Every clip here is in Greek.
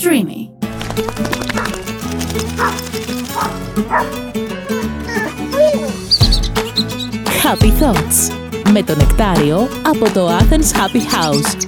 Streamy. Happy Thoughts με το νεκτάριο από το Athens Happy House.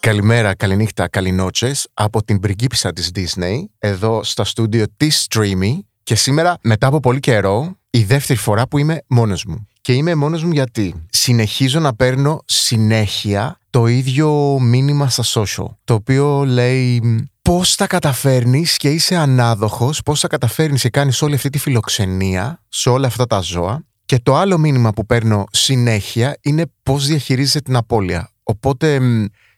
Καλημέρα, καληνύχτα, καληνότσες από την πριγκίπισσα της Disney εδώ στα στούντιο της Streamy και σήμερα μετά από πολύ καιρό η δεύτερη φορά που είμαι μόνος μου. Και είμαι μόνος μου γιατί συνεχίζω να παίρνω συνέχεια το ίδιο μήνυμα στα social το οποίο λέει πώς τα καταφέρνεις και είσαι ανάδοχος, πώς θα καταφέρνεις και κάνεις όλη αυτή τη φιλοξενία σε όλα αυτά τα ζώα και το άλλο μήνυμα που παίρνω συνέχεια είναι πώς διαχειρίζεσαι την απώλεια. Οπότε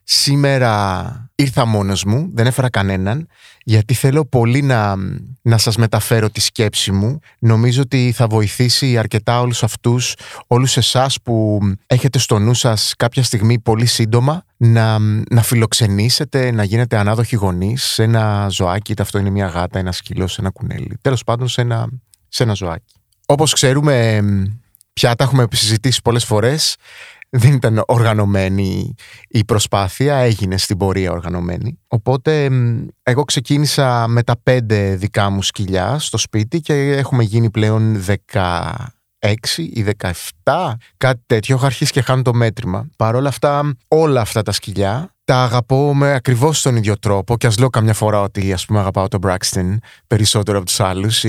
Σήμερα ήρθα μόνος μου, δεν έφερα κανέναν, γιατί θέλω πολύ να, να σας μεταφέρω τη σκέψη μου. Νομίζω ότι θα βοηθήσει αρκετά όλους αυτούς, όλους εσάς που έχετε στο νου σας κάποια στιγμή πολύ σύντομα να, να φιλοξενήσετε, να γίνετε ανάδοχοι γονείς σε ένα ζωάκι, είτε αυτό είναι μια γάτα, ένα σκύλο, ένα κουνέλι. Τέλος πάντων σε ένα, σε ένα ζωάκι. Όπως ξέρουμε, πια τα έχουμε συζητήσει πολλές φορές, δεν ήταν οργανωμένη η προσπάθεια, έγινε στην πορεία οργανωμένη. Οπότε εγώ ξεκίνησα με τα πέντε δικά μου σκυλιά στο σπίτι και έχουμε γίνει πλέον 16 ή 17, κάτι τέτοιο. Έχω αρχίσει και χάνω το μέτρημα. Παρ' όλα αυτά, όλα αυτά τα σκυλιά τα αγαπώ με ακριβώς τον ίδιο τρόπο. Και ας λέω καμιά φορά ότι ας πούμε, αγαπάω τον Braxton περισσότερο από τους άλλους.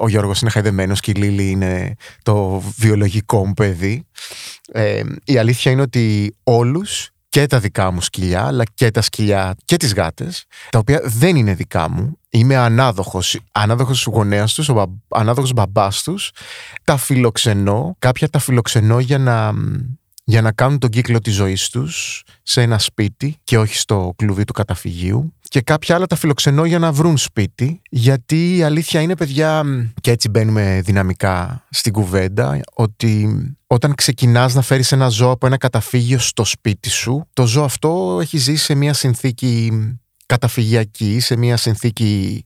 Ο Γιώργος είναι χαϊδεμένος και η Λίλη είναι το βιολογικό μου παιδί. Ε, η αλήθεια είναι ότι όλους και τα δικά μου σκυλιά, αλλά και τα σκυλιά και τις γάτες, τα οποία δεν είναι δικά μου. Είμαι ανάδοχος, ανάδοχος γονέας τους, ο ανάδοχος μπαμπάς τους. Τα φιλοξενώ, κάποια τα φιλοξενώ για να για να κάνουν τον κύκλο της ζωής τους σε ένα σπίτι και όχι στο κλουβί του καταφυγίου και κάποια άλλα τα φιλοξενώ για να βρουν σπίτι γιατί η αλήθεια είναι παιδιά και έτσι μπαίνουμε δυναμικά στην κουβέντα ότι όταν ξεκινάς να φέρεις ένα ζώο από ένα καταφύγιο στο σπίτι σου το ζώο αυτό έχει ζήσει σε μια συνθήκη καταφυγιακή, σε μια συνθήκη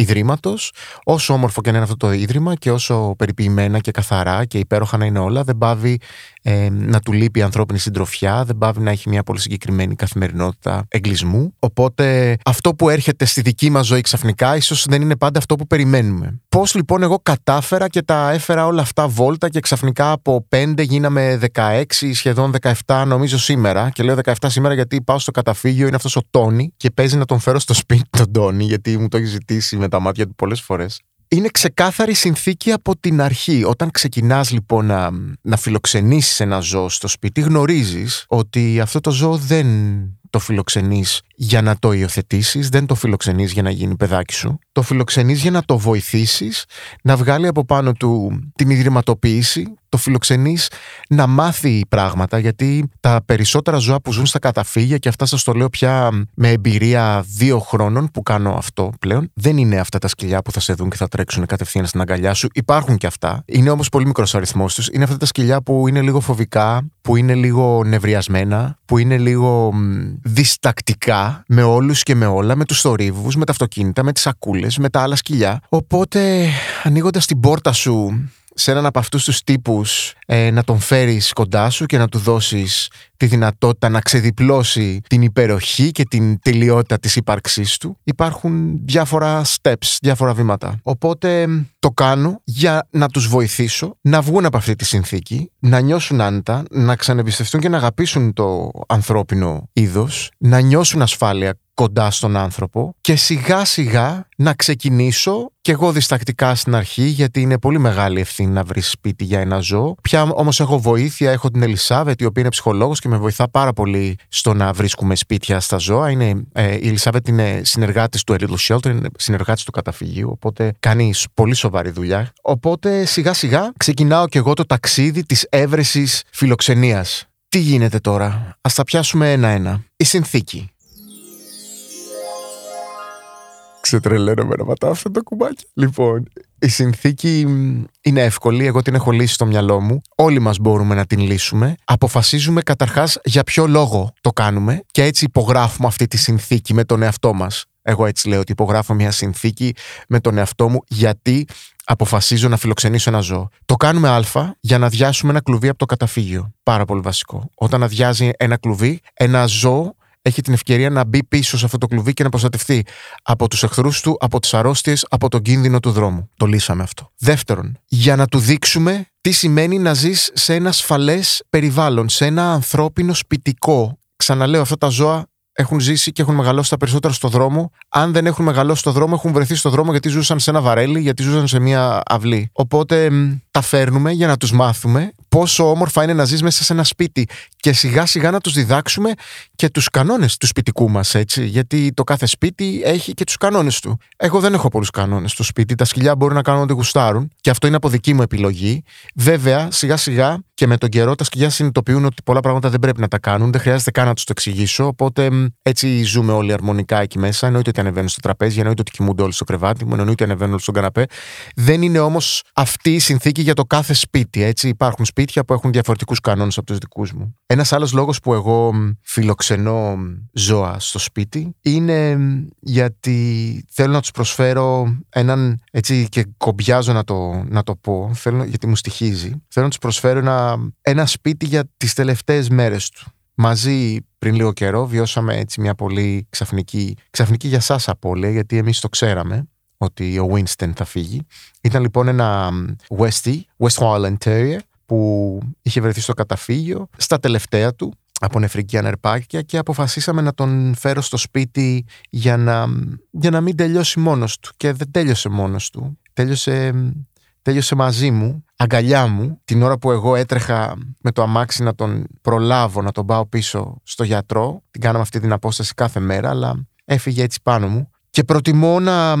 Ιδρύματος. Όσο όμορφο και να είναι αυτό το ίδρυμα και όσο περιποιημένα και καθαρά και υπέροχα να είναι όλα, δεν πάβει ε, να του λείπει η ανθρώπινη συντροφιά, δεν πάβει να έχει μια πολύ συγκεκριμένη καθημερινότητα εγκλισμού. Οπότε αυτό που έρχεται στη δική μας ζωή ξαφνικά, ίσως δεν είναι πάντα αυτό που περιμένουμε. Πώς λοιπόν εγώ κατάφερα και τα έφερα όλα αυτά βόλτα και ξαφνικά από 5 γίναμε 16, σχεδόν 17 νομίζω σήμερα. Και λέω 17 σήμερα γιατί πάω στο καταφύγιο, είναι αυτός ο Τόνι και παίζει να τον φέρω στο σπίτι τον Τόνι, γιατί μου το έχει ζητήσει με τα μάτια του πολλές φορές. Είναι ξεκάθαρη συνθήκη από την αρχή. Όταν ξεκινάς λοιπόν να, να φιλοξενήσεις ένα ζώο στο σπίτι, γνωρίζεις ότι αυτό το ζώο δεν το φιλοξενείς για να το υιοθετήσεις, δεν το φιλοξενείς για να γίνει παιδάκι σου. Το φιλοξενείς για να το βοηθήσεις να βγάλει από πάνω του την ιδρυματοποίηση, το φιλοξενείς να μάθει πράγματα γιατί τα περισσότερα ζώα που ζουν στα καταφύγια και αυτά σας το λέω πια με εμπειρία δύο χρόνων που κάνω αυτό πλέον δεν είναι αυτά τα σκυλιά που θα σε δουν και θα τρέξουν κατευθείαν στην αγκαλιά σου. Υπάρχουν και αυτά. Είναι όμως πολύ μικρός αριθμός τους. Είναι αυτά τα σκυλιά που είναι λίγο φοβικά, που είναι λίγο νευριασμένα, που είναι λίγο διστακτικά με όλους και με όλα, με τους θορύβους, με τα αυτοκίνητα, με τις σακούλες, με τα άλλα σκυλιά. Οπότε ανοίγοντας την πόρτα σου σε έναν από αυτούς τους τύπους ε, να τον φέρεις κοντά σου και να του δώσεις τη δυνατότητα να ξεδιπλώσει την υπεροχή και την τελειότητα της ύπαρξής του υπάρχουν διάφορα steps, διάφορα βήματα. Οπότε το κάνω για να τους βοηθήσω να βγουν από αυτή τη συνθήκη, να νιώσουν άνετα, να ξανεμπιστευτούν και να αγαπήσουν το ανθρώπινο είδος, να νιώσουν ασφάλεια κοντά στον άνθρωπο και σιγά σιγά να ξεκινήσω και εγώ διστακτικά στην αρχή γιατί είναι πολύ μεγάλη ευθύνη να βρεις σπίτι για ένα ζώο. Πια όμως έχω βοήθεια, έχω την Ελισάβετ η οποία είναι ψυχολόγος και με βοηθά πάρα πολύ στο να βρίσκουμε σπίτια στα ζώα. Είναι, ε, η Ελισάβετ είναι συνεργάτης του A Little Shelter, είναι συνεργάτης του καταφυγίου οπότε κάνεις πολύ σοβαρή δουλειά. Οπότε σιγά σιγά ξεκινάω και εγώ το ταξίδι της έβρεσης φιλοξενίας. Τι γίνεται τώρα, ας τα πιάσουμε ένα-ένα. Η συνθήκη. Ξετρελαίνομαι να πατάω αυτό το κουμπάκι. Λοιπόν, η συνθήκη είναι εύκολη. Εγώ την έχω λύσει στο μυαλό μου. Όλοι μας μπορούμε να την λύσουμε. Αποφασίζουμε καταρχάς για ποιο λόγο το κάνουμε και έτσι υπογράφουμε αυτή τη συνθήκη με τον εαυτό μας. Εγώ έτσι λέω ότι υπογράφω μια συνθήκη με τον εαυτό μου γιατί αποφασίζω να φιλοξενήσω ένα ζώο. Το κάνουμε Α για να αδειάσουμε ένα κλουβί από το καταφύγιο. Πάρα πολύ βασικό. Όταν αδειάζει ένα κλουβί, ένα ζώο έχει την ευκαιρία να μπει πίσω σε αυτό το κλουβί και να προστατευτεί από τους εχθρούς του, από τις αρρώστιες, από τον κίνδυνο του δρόμου. Το λύσαμε αυτό. Δεύτερον, για να του δείξουμε τι σημαίνει να ζεις σε ένα ασφαλέ περιβάλλον, σε ένα ανθρώπινο σπιτικό. Ξαναλέω, αυτά τα ζώα έχουν ζήσει και έχουν μεγαλώσει τα περισσότερα στο δρόμο. Αν δεν έχουν μεγαλώσει στο δρόμο, έχουν βρεθεί στο δρόμο γιατί ζούσαν σε ένα βαρέλι, γιατί ζούσαν σε μια αυλή. Οπότε τα φέρνουμε για να τους μάθουμε πόσο όμορφα είναι να ζεις μέσα σε ένα σπίτι και σιγά σιγά να τους διδάξουμε και τους κανόνες του σπιτικού μας, έτσι. Γιατί το κάθε σπίτι έχει και τους κανόνες του. Εγώ δεν έχω πολλούς κανόνες στο σπίτι. Τα σκυλιά μπορούν να κάνουν ό,τι γουστάρουν και αυτό είναι από δική μου επιλογή. Βέβαια, σιγά σιγά και με τον καιρό τα σκυλιά συνειδητοποιούν ότι πολλά πράγματα δεν πρέπει να τα κάνουν. Δεν χρειάζεται καν να τους το εξηγήσω. Οπότε έτσι ζούμε όλοι αρμονικά εκεί μέσα. Εννοείται ότι ανεβαίνουν στο τραπέζι, εννοείται ότι κοιμούνται όλοι στο κρεβάτι μου, εννοείται ότι ανεβαίνουν όλοι στον καναπέ. Δεν είναι όμως αυτή η συνθήκη για το κάθε σπίτι. Έτσι. Υπάρχουν σπίτια που έχουν διαφορετικούς κανόνες από τους δικούς μου. Ένας άλλος λόγος που εγώ φιλοξενώ ζώα στο σπίτι είναι γιατί θέλω να τους προσφέρω έναν. έτσι και κομπιάζω να το, να το πω, θέλω, γιατί μου στοιχίζει. Θέλω να τους προσφέρω ένα, ένα σπίτι για τις τελευταίες μέρες του. Μαζί πριν λίγο καιρό βιώσαμε έτσι μια πολύ ξαφνική, ξαφνική για σας απώλεια γιατί εμείς το ξέραμε ότι ο Winston θα φύγει. Ήταν λοιπόν ένα Westie, West Highland Terrier που είχε βρεθεί στο καταφύγιο στα τελευταία του από νεφρική ανερπάκια και αποφασίσαμε να τον φέρω στο σπίτι για να, για να μην τελειώσει μόνος του και δεν τέλειωσε μόνος του. Τέλειωσε, τέλειωσε μαζί μου, αγκαλιά μου, την ώρα που εγώ έτρεχα με το αμάξι να τον προλάβω, να τον πάω πίσω στο γιατρό. Την κάναμε αυτή την απόσταση κάθε μέρα, αλλά έφυγε έτσι πάνω μου. Και προτιμώ να,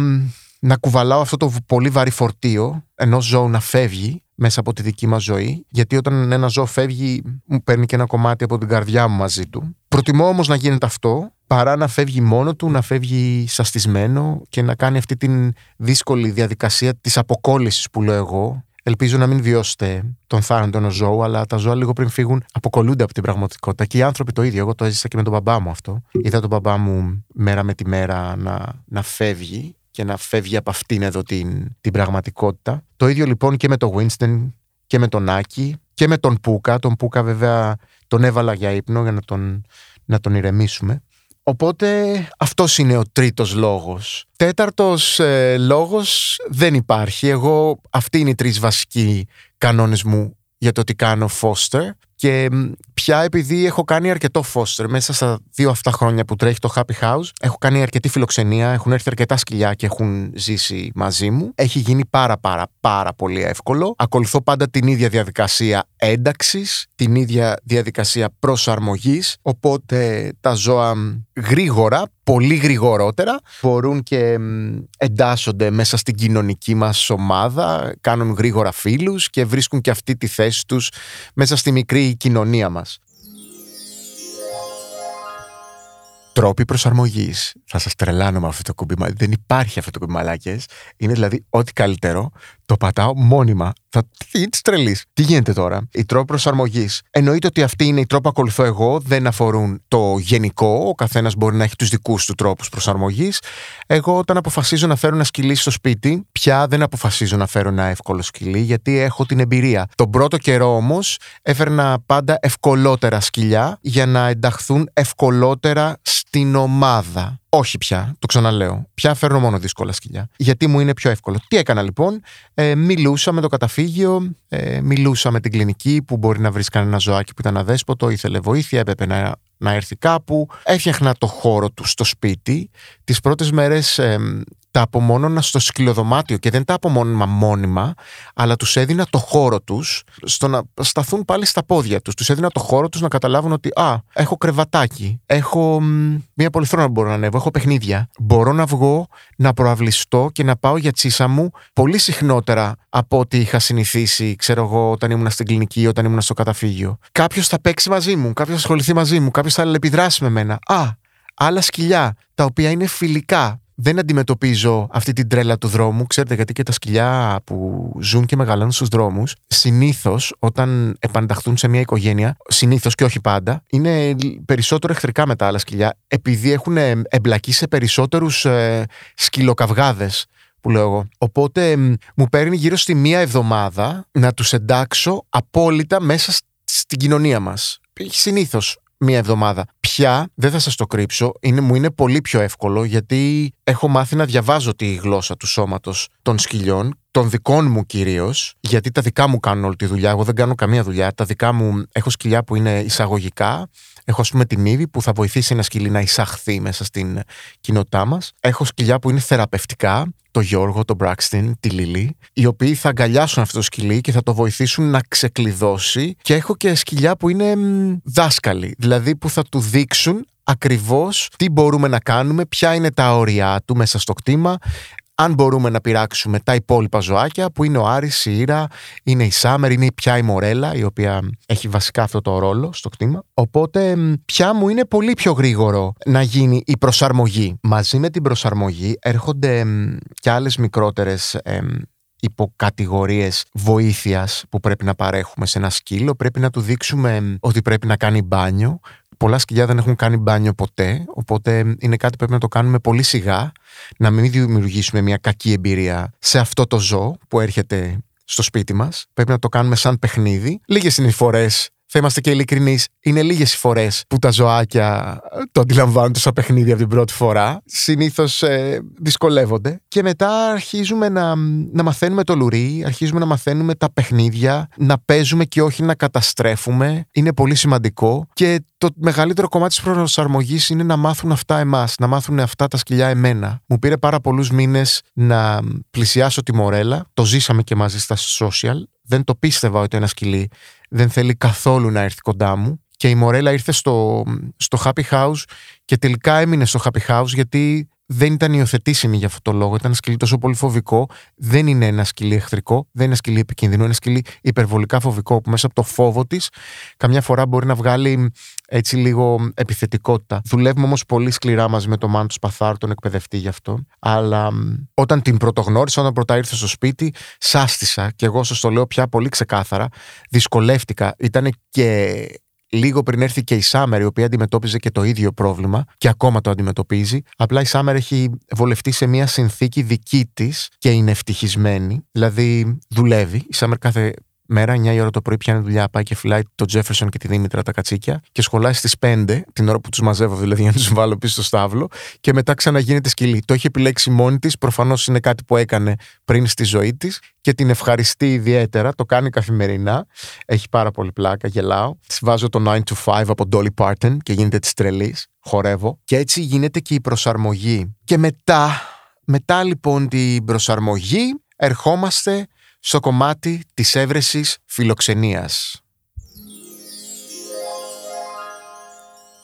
να κουβαλάω αυτό το πολύ βαρύ φορτίο ενός ζώου να φεύγει μέσα από τη δική μας ζωή, γιατί όταν ένα ζώο φεύγει, μου παίρνει και ένα κομμάτι από την καρδιά μου μαζί του. Προτιμώ όμως να γίνεται αυτό παρά να φεύγει μόνο του, να φεύγει σαστισμένο και να κάνει αυτή την δύσκολη διαδικασία της αποκόλλησης που λέω εγώ. Ελπίζω να μην βιώσετε τον θάνατο ενός ζώου, αλλά τα ζώα λίγο πριν φύγουν αποκολούνται από την πραγματικότητα. Και οι άνθρωποι το ίδιο. Εγώ το έζησα και με τον μπαμπά μου αυτό. Είδα τον μπαμπά μου μέρα με τη μέρα να, να φεύγει και να φεύγει από αυτήν εδώ την, την πραγματικότητα. Το ίδιο λοιπόν και με τον Winston και με τον Άκη και με τον Πούκα. Τον Πούκα βέβαια τον έβαλα για ύπνο για να τον, να τον ηρεμήσουμε. Οπότε αυτός είναι ο τρίτος λόγος. Τέταρτος ε, λόγος δεν υπάρχει. Εγώ αυτοί είναι οι τρεις βασικοί κανόνες μου για το τι κάνω foster. Και πια επειδή έχω κάνει αρκετό foster μέσα στα δύο αυτά χρόνια που τρέχει το Happy House, έχω κάνει αρκετή φιλοξενία, έχουν έρθει αρκετά σκυλιά και έχουν ζήσει μαζί μου. Έχει γίνει πάρα πάρα πάρα πολύ εύκολο. Ακολουθώ πάντα την ίδια διαδικασία ένταξης, την ίδια διαδικασία προσαρμογής. Οπότε τα ζώα γρήγορα, πολύ γρηγορότερα, μπορούν και εντάσσονται μέσα στην κοινωνική μας ομάδα, κάνουν γρήγορα φίλους και βρίσκουν και αυτή τη θέση τους μέσα στη μικρή η κοινωνία μας. Τρόποι προσαρμογής. Θα σας τρελάνω με αυτό το κουμπί. Δεν υπάρχει αυτό το κουμπί μαλάκες. Είναι δηλαδή ό,τι καλύτερο. Το πατάω μόνιμα. Θα τι τη τρελή. Τι γίνεται τώρα; Οι τρόποι προσαρμογής. Εννοείται ότι αυτοί είναι οι τρόποι που ακολουθώ εγώ. Δεν αφορούν το γενικό. Ο καθένας μπορεί να έχει τους δικούς του τρόπους προσαρμογής. Εγώ, όταν αποφασίζω να φέρω ένα σκυλί στο σπίτι, πια δεν αποφασίζω να φέρω ένα εύκολο σκυλί, γιατί έχω την εμπειρία. Τον πρώτο καιρό όμως έφερνα πάντα ευκολότερα σκυλιά για να ενταχθούν ευκολότερα στην ομάδα. Όχι πια, το ξαναλέω. Πια φέρνω μόνο δύσκολα σκυλιά. Γιατί μου είναι πιο εύκολο. Τι έκανα λοιπόν, ε, μιλούσα με το καταφύγιο, ε, μιλούσα με την κλινική που μπορεί να βρεις κανένα ζωάκι που ήταν αδέσποτο, ήθελε βοήθεια, έπρεπε να, να έρθει κάπου. Έφτιαχνα το χώρο του στο σπίτι. Τις πρώτες μέρες ε, τα απομόνωνα στο σκυλοδωμάτιο και δεν τα απομόνωνα μόνιμα, αλλά τους έδινα το χώρο τους στο να σταθούν πάλι στα πόδια τους. Τους έδινα το χώρο τους να καταλάβουν ότι, Α, έχω κρεβατάκι, έχω μία πολυθρόνα που μπορώ να ανέβω, έχω παιχνίδια. Μπορώ να βγω, να προαυλιστώ και να πάω για τσίσα μου πολύ συχνότερα από ό,τι είχα συνηθίσει, ξέρω εγώ, όταν ήμουν στην κλινική ή όταν ήμουν στο καταφύγιο. Κάποιος θα παίξει μαζί μου, κάποιος θα ασχοληθεί μαζί μου, κάποιος θα αλληλεπιδράσει με μένα. Α, άλλα σκυλιά, τα οποία είναι φιλικά, δεν αντιμετωπίζω αυτή την τρέλα του δρόμου. Ξέρετε, γιατί και τα σκυλιά που ζουν και μεγαλώνουν στους δρόμους, συνήθως όταν επανταχθούν σε μια οικογένεια, συνήθως και όχι πάντα, είναι περισσότερο εχθρικά με τα άλλα σκυλιά, επειδή έχουν εμπλακεί σε περισσότερους ε, σκυλοκαυγάδες που που λέω εγώ. Οπότε μου παίρνει γύρω στη μία εβδομάδα να τους εντάξω απόλυτα μέσα στην κοινωνία μας. Συνήθως μία εβδομάδα. Πια, δεν θα σας το κρύψω, είναι, μου είναι πολύ πιο εύκολο γιατί έχω μάθει να διαβάζω τη γλώσσα του σώματος των σκυλιών, των δικών μου κυρίως, γιατί τα δικά μου κάνουν όλη τη δουλειά. Εγώ δεν κάνω καμία δουλειά. Τα δικά μου έχω σκυλιά που είναι εισαγωγικά. Έχω, ας πούμε, την Ήβη που θα βοηθήσει ένα σκυλί να εισαχθεί μέσα στην κοινότητά μας. Έχω σκυλιά που είναι θεραπευτικά το Γιώργο, τον Μπράξτιν, τη Λίλη, οι οποίοι θα αγκαλιάσουν αυτό το σκυλί και θα το βοηθήσουν να ξεκλειδώσει. Και έχω και σκυλιά που είναι δάσκαλοι, δηλαδή που θα του δείξουν ακριβώς τι μπορούμε να κάνουμε, ποια είναι τα όρια του μέσα στο κτήμα, αν μπορούμε να πειράξουμε τα υπόλοιπα ζωάκια που είναι ο Άρης, η Ήρα, είναι η Σάμερ, είναι πια η Μορέλα η οποία έχει βασικά αυτό το ρόλο στο κτήμα. Οπότε πια μου είναι πολύ πιο γρήγορο να γίνει η προσαρμογή. Μαζί με την προσαρμογή έρχονται και άλλες μικρότερες ε, υποκατηγορίες βοήθειας που πρέπει να παρέχουμε σε ένα σκύλο. Πρέπει να του δείξουμε ότι πρέπει να κάνει μπάνιο. Πολλά σκυλιά δεν έχουν κάνει μπάνιο ποτέ, οπότε είναι κάτι που πρέπει να το κάνουμε πολύ σιγά να μην δημιουργήσουμε μια κακή εμπειρία σε αυτό το ζώο που έρχεται στο σπίτι μας. Πρέπει να το κάνουμε σαν παιχνίδι. Λίγες είναι οι φορές θα είμαστε και ειλικρινεί, είναι λίγες οι φορές που τα ζωάκια το αντιλαμβάνονται σαν παιχνίδι από την πρώτη φορά. Συνήθως ε, δυσκολεύονται. Και μετά αρχίζουμε να, να μαθαίνουμε το λουρί, αρχίζουμε να μαθαίνουμε τα παιχνίδια, να παίζουμε και όχι να καταστρέφουμε. Είναι πολύ σημαντικό. Και το μεγαλύτερο κομμάτι της προσαρμογής είναι να μάθουν αυτά εμάς, να μάθουν αυτά τα σκυλιά εμένα. Μου πήρε πάρα πολλούς μήνες να πλησιάσω τη μορέλα. Το ζήσαμε και μαζί στα social. Δεν το πίστευα ότι ένα σκυλί δεν θέλει καθόλου να έρθει κοντά μου. Και η Μορέλα ήρθε στο, στο Happy House και τελικά έμεινε στο Happy House γιατί δεν ήταν υιοθετήσιμη για αυτό το λόγο. Ήταν ένα σκυλί τόσο πολύ φοβικό. Δεν είναι ένα σκυλί εχθρικό, δεν είναι ένα σκυλί επικίνδυνο. Είναι ένα σκυλί υπερβολικά φοβικό που μέσα από το φόβο της καμιά φορά μπορεί να βγάλει έτσι λίγο επιθετικότητα. Δουλεύουμε όμως πολύ σκληρά μαζί με τον Μάντο Σπαθάρ, τον εκπαιδευτή γι' αυτό. Αλλά όταν την πρωτογνώρισα, όταν πρώτα ήρθε στο σπίτι, σάστησα και εγώ σας το λέω πια πολύ ξεκάθαρα. Δυσκολεύτηκα. Ήταν και λίγο πριν έρθει και η Σάμερ, η οποία αντιμετώπιζε και το ίδιο πρόβλημα και ακόμα το αντιμετωπίζει. Απλά η Σάμερ έχει βολευτεί σε μια συνθήκη δική της και είναι ευτυχισμένη. Δηλαδή δουλεύει. Η Σάμερ κάθε μέρα, 9 η ώρα το πρωί, πιάνει δουλειά, πάει και φυλάει τον Τζέφερσον και τη Δήμητρα τα κατσίκια και σχολάει στις 5, την ώρα που τους μαζεύω δηλαδή για να τους βάλω πίσω στο στάβλο, και μετά ξαναγίνεται σκυλή. Το έχει επιλέξει μόνη της, προφανώς είναι κάτι που έκανε πριν στη ζωή της και την ευχαριστεί ιδιαίτερα. Το κάνει καθημερινά. Έχει πάρα πολύ πλάκα, γελάω. Της βάζω το 9 to 5 από Dolly Parton και γίνεται της τρελής. Χορεύω. Και έτσι γίνεται και η προσαρμογή. Και μετά, μετά λοιπόν την προσαρμογή, ερχόμαστε στο κομμάτι της έβρεσης φιλοξενίας.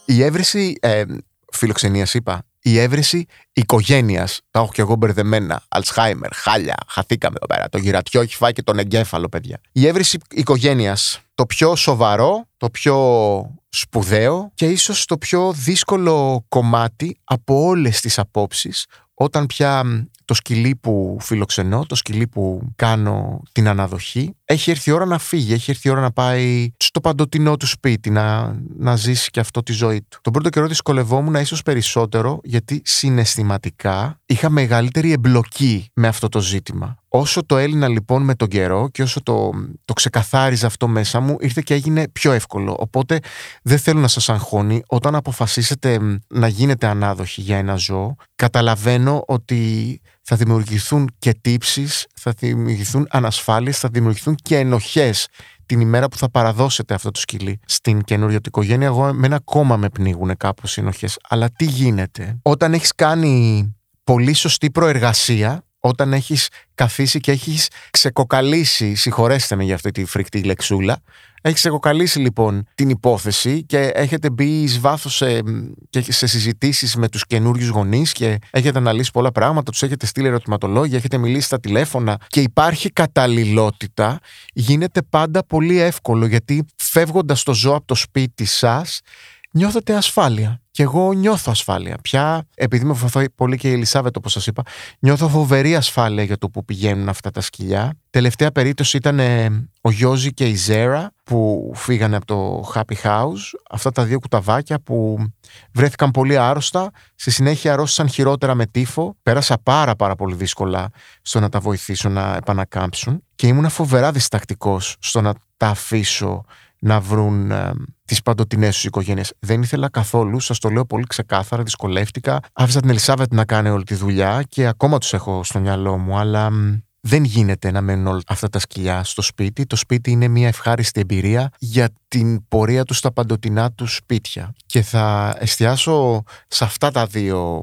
Η έβρεση ε, φιλοξενίας είπα, η έβρεση οικογένειας. Τα έχω και εγώ μπερδεμένα. Αλτσχάιμερ, χάλια, χαθήκαμε εδώ πέρα. Το γυρατιό έχει φάει και τον εγκέφαλο, παιδιά. Η έβρεση οικογένειας. Το πιο σοβαρό, το πιο σπουδαίο και ίσως το πιο δύσκολο κομμάτι από όλες τις απόψεις όταν πια το σκυλί που φιλοξενώ, το σκυλί που κάνω την αναδοχή, έχει έρθει η ώρα να φύγει, έχει έρθει η ώρα να πάει στο παντοτινό του σπίτι, να, να ζήσει και αυτό τη ζωή του. Τον πρώτο καιρό δυσκολευόμουν ίσως περισσότερο γιατί συναισθηματικά είχα μεγαλύτερη εμπλοκή με αυτό το ζήτημα. Όσο το έλυνα λοιπόν με τον καιρό και όσο το, το ξεκαθάριζα αυτό μέσα μου, ήρθε και έγινε πιο εύκολο. Οπότε δεν θέλω να σας αγχώνει. Όταν αποφασίσετε να γίνετε ανάδοχοι για ένα ζώο, καταλαβαίνω ότι θα δημιουργηθούν και τύψεις, θα δημιουργηθούν ανασφάλειες, θα δημιουργηθούν και ενοχές την ημέρα που θα παραδώσετε αυτό το σκυλί στην καινούργια του οικογένεια. Εγώ εμένα ακόμα με πνίγουν κάπως οι ενοχές. Αλλά τι γίνεται; Όταν έχεις κάνει πολύ σωστή προεργασία όταν έχεις καθίσει και έχεις ξεκοκαλίσει, συγχωρέστε με για αυτή τη φρικτή λεξούλα, έχεις ξεκοκαλίσει λοιπόν την υπόθεση και έχετε μπει εις βάθος σε, και σε συζητήσεις με τους καινούριους γονείς και έχετε αναλύσει πολλά πράγματα, τους έχετε στείλει ερωτηματολόγια, έχετε μιλήσει στα τηλέφωνα και υπάρχει καταλληλότητα, γίνεται πάντα πολύ εύκολο γιατί φεύγοντας το ζώο από το σπίτι σας νιώθετε ασφάλεια και εγώ νιώθω ασφάλεια. Πια, επειδή με βοηθάει πολύ και η Ελισάβετ, όπως σας είπα, νιώθω φοβερή ασφάλεια για το που πηγαίνουν αυτά τα σκυλιά. Τελευταία περίπτωση ήταν ε, ο Γιώζη και η Ζέρα που φύγανε από το Happy House. Αυτά τα δύο κουταβάκια που βρέθηκαν πολύ άρρωστα. Στη συνέχεια αρρώστησαν χειρότερα με τύφο. Πέρασα πάρα πάρα πολύ δύσκολα στο να τα βοηθήσω να επανακάμψουν και ήμουν φοβερά διστακτικός στο να τα αφήσω να βρουν ε, τις παντοτινές τους οικογένειες. Δεν ήθελα καθόλου, σας το λέω πολύ ξεκάθαρα, δυσκολεύτηκα. Άφησα την Ελισάβετ να κάνει όλη τη δουλειά και ακόμα τους έχω στο μυαλό μου, αλλά δεν γίνεται να μένουν όλα αυτά τα σκυλιά στο σπίτι. Το σπίτι είναι μια ευχάριστη εμπειρία για την πορεία τους στα παντοτινά τους σπίτια. Και θα εστιάσω σε αυτά τα δύο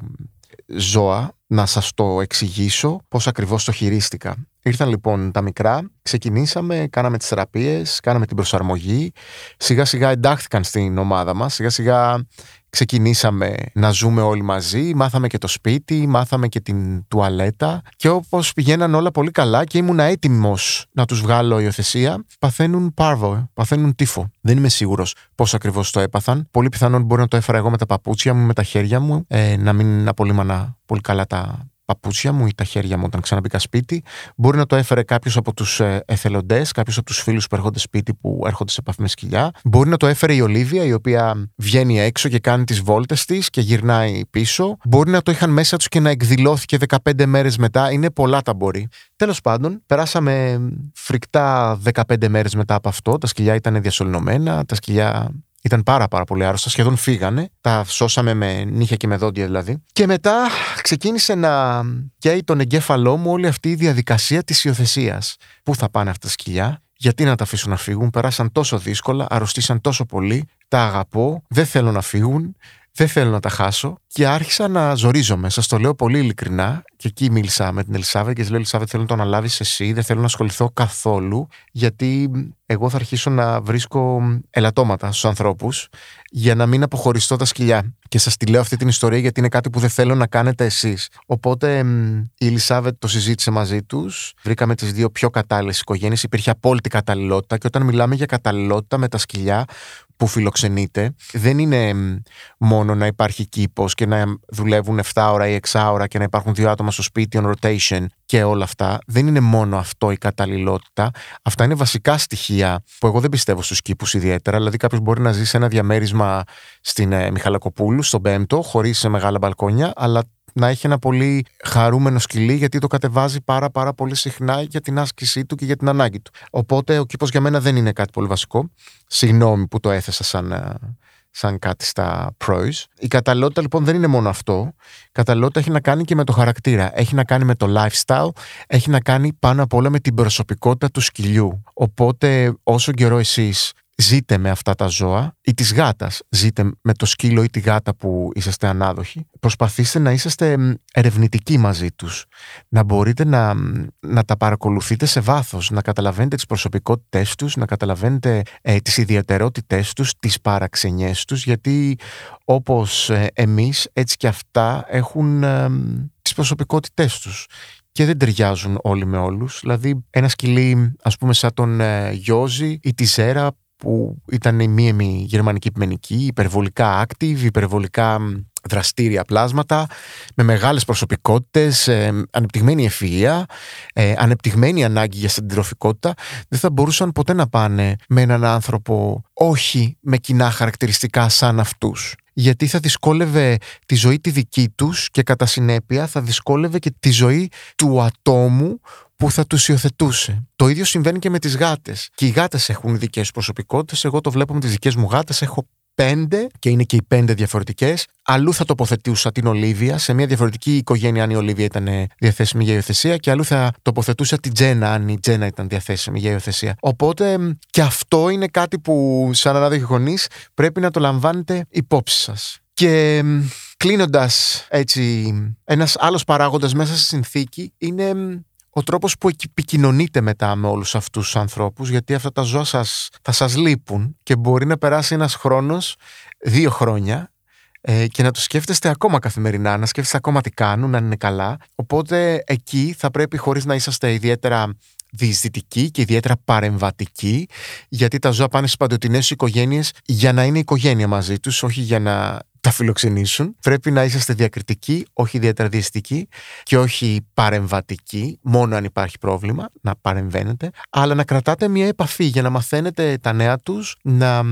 ζώα να σας το εξηγήσω πώς ακριβώς το χειρίστηκα. Ήρθαν λοιπόν τα μικρά, ξεκινήσαμε, κάναμε τις θεραπείες, κάναμε την προσαρμογή, σιγά σιγά εντάχθηκαν στην ομάδα μας, σιγά σιγά ξεκινήσαμε να ζούμε όλοι μαζί, μάθαμε και το σπίτι, μάθαμε και την τουαλέτα και όπως πηγαίναν όλα πολύ καλά και ήμουν έτοιμος να τους βγάλω υιοθεσία, παθαίνουν πάρβο, παθαίνουν τύφο. Δεν είμαι σίγουρος πώς ακριβώς το έπαθαν. Πολύ πιθανόν μπορεί να το έφερα εγώ με τα παπούτσια μου, με τα χέρια μου, ε, να μην απολύμανα πολύ καλά τα παπούτσια μου ή τα χέρια μου όταν ξαναμπήκα σπίτι. Μπορεί να το έφερε κάποιος από τους ε, εθελοντές, κάποιος από τους φίλους που έρχονται σπίτι που έρχονται σε επαφή με σκυλιά. Μπορεί να το έφερε η Ολίβια, η οποία βγαίνει έξω και κάνει τις βόλτες της και γυρνάει πίσω. Μπορεί να το είχαν μέσα τους και να εκδηλώθηκε 15 μέρες μετά. Είναι πολλά τα μπορεί. Τέλος πάντων, περάσαμε φρικτά 15 μέρες μετά από αυτό. Τα σκυλιά ήταν διασωληνωμένα, τα σκυλιά ήταν πάρα πάρα πολύ άρρωστα, σχεδόν φύγανε. Τα σώσαμε με νύχια και με δόντια δηλαδή. Και μετά ξεκίνησε να καίει τον εγκέφαλό μου όλη αυτή η διαδικασία της υιοθεσίας. Πού θα πάνε αυτά τα σκυλιά, γιατί να τα αφήσουν να φύγουν, περάσαν τόσο δύσκολα, αρρωστήσαν τόσο πολύ, τα αγαπώ, δεν θέλω να φύγουν, δεν θέλω να τα χάσω και άρχισα να ζορίζομαι. Σας το λέω πολύ ειλικρινά και εκεί μίλησα με την Ελισάβε και της λέω: Ελισάβε, θέλω να το αναλάβεις εσύ, δεν θέλω να ασχοληθώ καθόλου, γιατί εγώ θα αρχίσω να βρίσκω ελαττώματα στους ανθρώπους για να μην αποχωριστώ τα σκυλιά. Και σας τη λέω αυτή την ιστορία γιατί είναι κάτι που δεν θέλω να κάνετε εσείς. Οπότε η Ελισάβετ το συζήτησε μαζί τους. Βρήκαμε τις δύο πιο κατάλληλες οικογένειες. Υπήρχε απόλυτη καταλληλότητα. Και όταν μιλάμε για καταλληλότητα με τα σκυλιά, που φιλοξενείτε δεν είναι μόνο να υπάρχει κήπος και να δουλεύουν 7 ώρα ή 6 ώρα και να υπάρχουν δύο άτομα στο σπίτι on rotation και όλα αυτά. Δεν είναι μόνο αυτό η καταλληλότητα. Αυτά είναι βασικά στοιχεία που εγώ δεν πιστεύω στους κήπους ιδιαίτερα. Δηλαδή, κάποιος μπορεί να ζει σε ένα διαμέρισμα στην ε, Μιχαλακοπούλου, στον Πέμπτο, χωρίς μεγάλα μπαλκόνια, αλλά να έχει ένα πολύ χαρούμενο σκυλί γιατί το κατεβάζει πάρα πάρα πολύ συχνά για την άσκησή του και για την ανάγκη του. Οπότε ο κήπος για μένα δεν είναι κάτι πολύ βασικό. Συγγνώμη που το έθεσα σαν, ε, σαν κάτι στα pros. Η καταλληλότητα λοιπόν δεν είναι μόνο αυτό. Η καταλληλότητα έχει να κάνει και με το χαρακτήρα. Έχει να κάνει με το lifestyle. Έχει να κάνει πάνω απ' όλα με την προσωπικότητα του σκυλιού. Οπότε όσο καιρό εσείς ζείτε με αυτά τα ζώα ή της γάτας, ζείτε με το σκύλο ή τη γάτα που είσαστε ανάδοχοι. Προσπαθήστε να είσαστε ερευνητικοί μαζί τους, να μπορείτε να, να τα παρακολουθείτε σε βάθος, να καταλαβαίνετε τις προσωπικότητές τους, να καταλαβαίνετε ε, τις ιδιαιτερότητές τους, τις παραξενιές τους, γιατί όπως ε, εμείς έτσι και αυτά έχουν ε, τις προσωπικότητές τους και δεν ταιριάζουν όλοι με όλους. Δηλαδή ένα σκυλί ας πούμε σαν τον ε, Γιώζη ή τη Ζέρα που ήταν η μη γερμανική επιμενική, υπερβολικά active, υπερβολικά δραστήρια πλάσματα, με μεγάλες προσωπικότητες, ε, ανεπτυγμένη ευφυΐα, ε, ανεπτυγμένη ανάγκη για συντροφικότητα, δεν θα μπορούσαν ποτέ να πάνε με έναν άνθρωπο όχι με κοινά χαρακτηριστικά σαν αυτούς. Γιατί θα δυσκόλευε τη ζωή τη δική τους και κατά συνέπεια θα δυσκόλευε και τη ζωή του ατόμου που θα τους υιοθετούσε. Το ίδιο συμβαίνει και με τις γάτες. Και οι γάτες έχουν δικές προσωπικότητες. Εγώ το βλέπω με τις δικές μου γάτες. Έχω πέντε και είναι και οι πέντε διαφορετικές. Αλλού θα τοποθετούσα την Ολίβια σε μια διαφορετική οικογένεια αν η Ολίβια ήταν διαθέσιμη για υιοθεσία και αλλού θα τοποθετούσα την Τζένα αν η Τζένα ήταν διαθέσιμη για υιοθεσία. Οπότε και αυτό είναι κάτι που σαν ανάδοχοι γονείς πρέπει να το λαμβάνετε υπόψη σας. Και κλείνοντας έτσι, ένας άλλος παράγοντας μέσα στη συνθήκη είναι ο τρόπος που επικοινωνείτε μετά με όλους αυτούς τους ανθρώπους γιατί αυτά τα ζώα σας, θα σας λείπουν και μπορεί να περάσει ένας χρόνος, δύο χρόνια ε, και να τους σκέφτεστε ακόμα καθημερινά, να σκέφτεστε ακόμα τι κάνουν, αν είναι καλά. Οπότε εκεί θα πρέπει χωρίς να είσαστε ιδιαίτερα διεισδυτικοί και ιδιαίτερα παρεμβατικοί, γιατί τα ζώα πάνε στις παντοτινές οικογένειες για να είναι οικογένεια μαζί τους, όχι για να τα φιλοξενήσουν. Πρέπει να είσαστε διακριτικοί, όχι ιδιαίτερα διαστικοί και όχι παρεμβατικοί, μόνο αν υπάρχει πρόβλημα, να παρεμβαίνετε, αλλά να κρατάτε μια επαφή για να μαθαίνετε τα νέα τους, να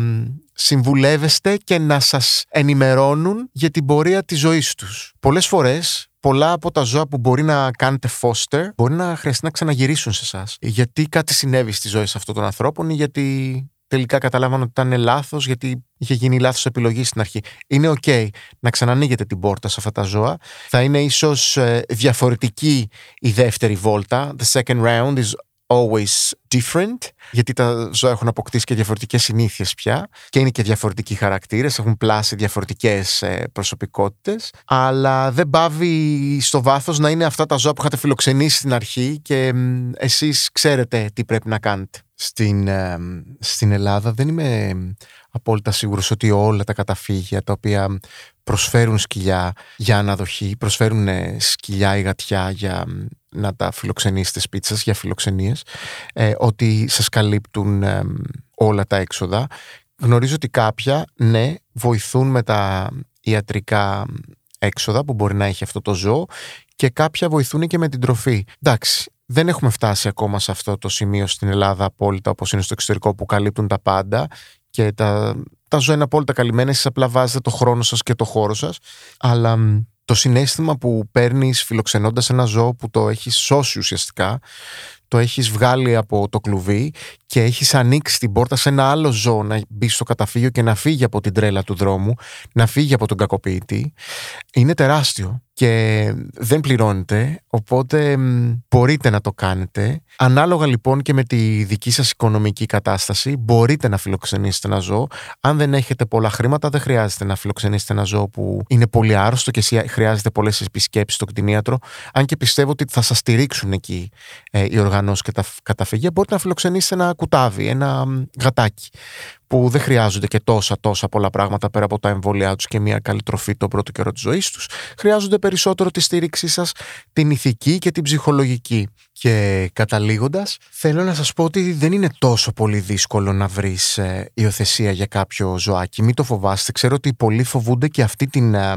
συμβουλεύεστε και να σας ενημερώνουν για την πορεία της ζωής τους. Πολλές φορές πολλά από τα ζώα που μπορεί να κάνετε foster μπορεί να χρειαστεί να ξαναγυρίσουν σε εσάς. Γιατί κάτι συνέβη στη ζωή αυτών των ανθρώπων ή γιατί τελικά καταλάβαν ότι ήταν λάθος, γιατί είχε γίνει λάθος επιλογή στην αρχή. Είναι OK να ξανανοίγετε την πόρτα σε αυτά τα ζώα. Θα είναι ίσως ε, διαφορετική η δεύτερη βόλτα. The second round is always different, γιατί τα ζώα έχουν αποκτήσει και διαφορετικές συνήθειες πια και είναι και διαφορετικοί χαρακτήρες, έχουν πλάσει διαφορετικές ε, προσωπικότητες, αλλά δεν πάβει στο βάθος να είναι αυτά τα ζώα που είχατε φιλοξενήσει στην αρχή και εσείς ξέρετε τι πρέπει να κάνετε. Στην, ε, στην Ελλάδα δεν είμαι απόλυτα σίγουρος ότι όλα τα καταφύγια τα οποία προσφέρουν σκυλιά για αναδοχή, προσφέρουν ε, σκυλιά ή γατιά για να τα φιλοξενήσετε σπίτι σας για φιλοξενίες, ε, ότι σας καλύπτουν ε, όλα τα έξοδα. Γνωρίζω ότι κάποια, ναι, βοηθούν με τα ιατρικά έξοδα που μπορεί να έχει αυτό το ζώο και κάποια βοηθούν και με την τροφή. Εντάξει, δεν έχουμε φτάσει ακόμα σε αυτό το σημείο στην Ελλάδα απόλυτα όπως είναι στο εξωτερικό που καλύπτουν τα πάντα και τα, τα ζώα είναι απόλυτα καλυμμένα, εσείς απλά βάζετε το χρόνο σας και το χώρο σας, αλλά το συνέστημα που παίρνεις φιλοξενώντας ένα ζώο που το έχεις σώσει ουσιαστικά, το έχεις βγάλει από το κλουβί και έχεις ανοίξει την πόρτα σε ένα άλλο ζώο να μπει στο καταφύγιο και να φύγει από την τρέλα του δρόμου, να φύγει από τον κακοποιητή, είναι τεράστιο και δεν πληρώνετε, οπότε μπορείτε να το κάνετε. Ανάλογα λοιπόν και με τη δική σας οικονομική κατάσταση, μπορείτε να φιλοξενήσετε ένα ζώο. Αν δεν έχετε πολλά χρήματα, δεν χρειάζεται να φιλοξενήσετε ένα ζώο που είναι πολύ άρρωστο και χρειάζεται πολλές επισκέψεις στο κτηνίατρο. Αν και πιστεύω ότι θα σας στηρίξουν εκεί ε, οι οργανώσεις και τα καταφυγεία, μπορείτε να φιλοξενήσετε ένα κουτάβι, ένα γατάκι που δεν χρειάζονται και τόσα τόσα πολλά πράγματα πέρα από τα εμβόλια τους και μια καλή τροφή το πρώτο καιρό της ζωής τους. Χρειάζονται περισσότερο τη στήριξή σας, την ηθική και την ψυχολογική. Και καταλήγοντας, θέλω να σας πω ότι δεν είναι τόσο πολύ δύσκολο να βρεις ε, υιοθεσία για κάποιο ζωάκι. Μην το φοβάστε. Ξέρω ότι πολλοί φοβούνται και αυτή, την, ε,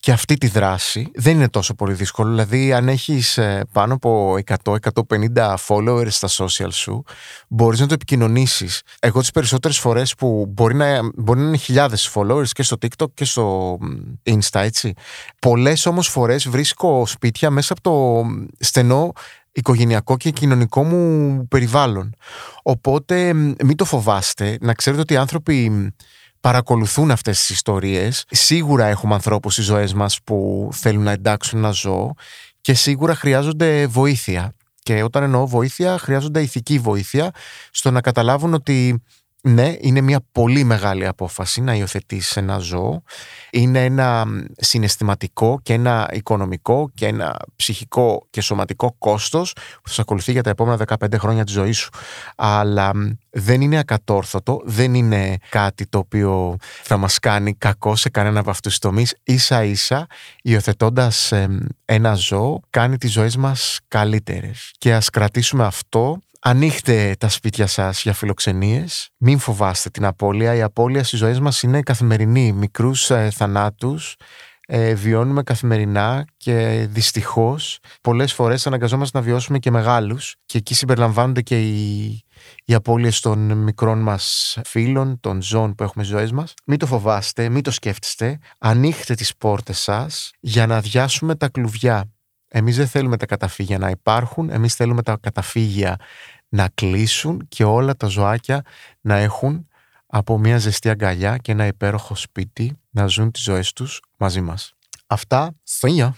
και αυτή τη δράση. Δεν είναι τόσο πολύ δύσκολο. Δηλαδή, αν έχεις ε, πάνω από 100-150 followers στα social σου, μπορείς να το επικοινωνήσεις. Εγώ τις περισσότερες φορές που μπορεί να, μπορεί να είναι χιλιάδες followers και στο TikTok και στο Insta, έτσι. Πολλές όμως φορές βρίσκω σπίτια μέσα από το στενό οικογενειακό και κοινωνικό μου περιβάλλον. Οπότε μην το φοβάστε, να ξέρετε ότι οι άνθρωποι παρακολουθούν αυτές τις ιστορίες. Σίγουρα έχουμε ανθρώπους στις ζωές μας που θέλουν να εντάξουν ένα ζώο και σίγουρα χρειάζονται βοήθεια. Και όταν εννοώ βοήθεια, χρειάζονται ηθική βοήθεια στο να καταλάβουν ότι ναι, είναι μια πολύ μεγάλη απόφαση να υιοθετήσεις ένα ζώο. Είναι ένα συναισθηματικό και ένα οικονομικό και ένα ψυχικό και σωματικό κόστος που θα σε ακολουθεί για τα επόμενα 15 χρόνια της ζωής σου. Αλλά δεν είναι ακατόρθωτο, δεν είναι κάτι το οποίο θα μας κάνει κακό σε κανένα από αυτούς τους τομείς. Ίσα ίσα, υιοθετώντας ένα ζώο, κάνει τις ζωές μας καλύτερες. Και ας κρατήσουμε αυτό Ανοίχτε τα σπίτια σας για φιλοξενίες. Μην φοβάστε την απώλεια. Η απώλεια στις ζωές μας είναι καθημερινή. Μικρούς ε, θανάτους ε, βιώνουμε καθημερινά και δυστυχώς πολλές φορές αναγκαζόμαστε να βιώσουμε και μεγάλους και εκεί συμπεριλαμβάνονται και οι, οι απώλειες των μικρών μας φίλων, των ζώων που έχουμε στις ζωές μας. Μην το φοβάστε, μην το σκέφτεστε. Ανοίχτε τις πόρτες σας για να αδειάσουμε τα κλουβιά εμείς δεν θέλουμε τα καταφύγια να υπάρχουν, εμείς θέλουμε τα καταφύγια να κλείσουν και όλα τα ζωάκια να έχουν από μια ζεστή αγκαλιά και ένα υπέροχο σπίτι να ζουν τις ζωές τους μαζί μας. Αυτά, φύγια!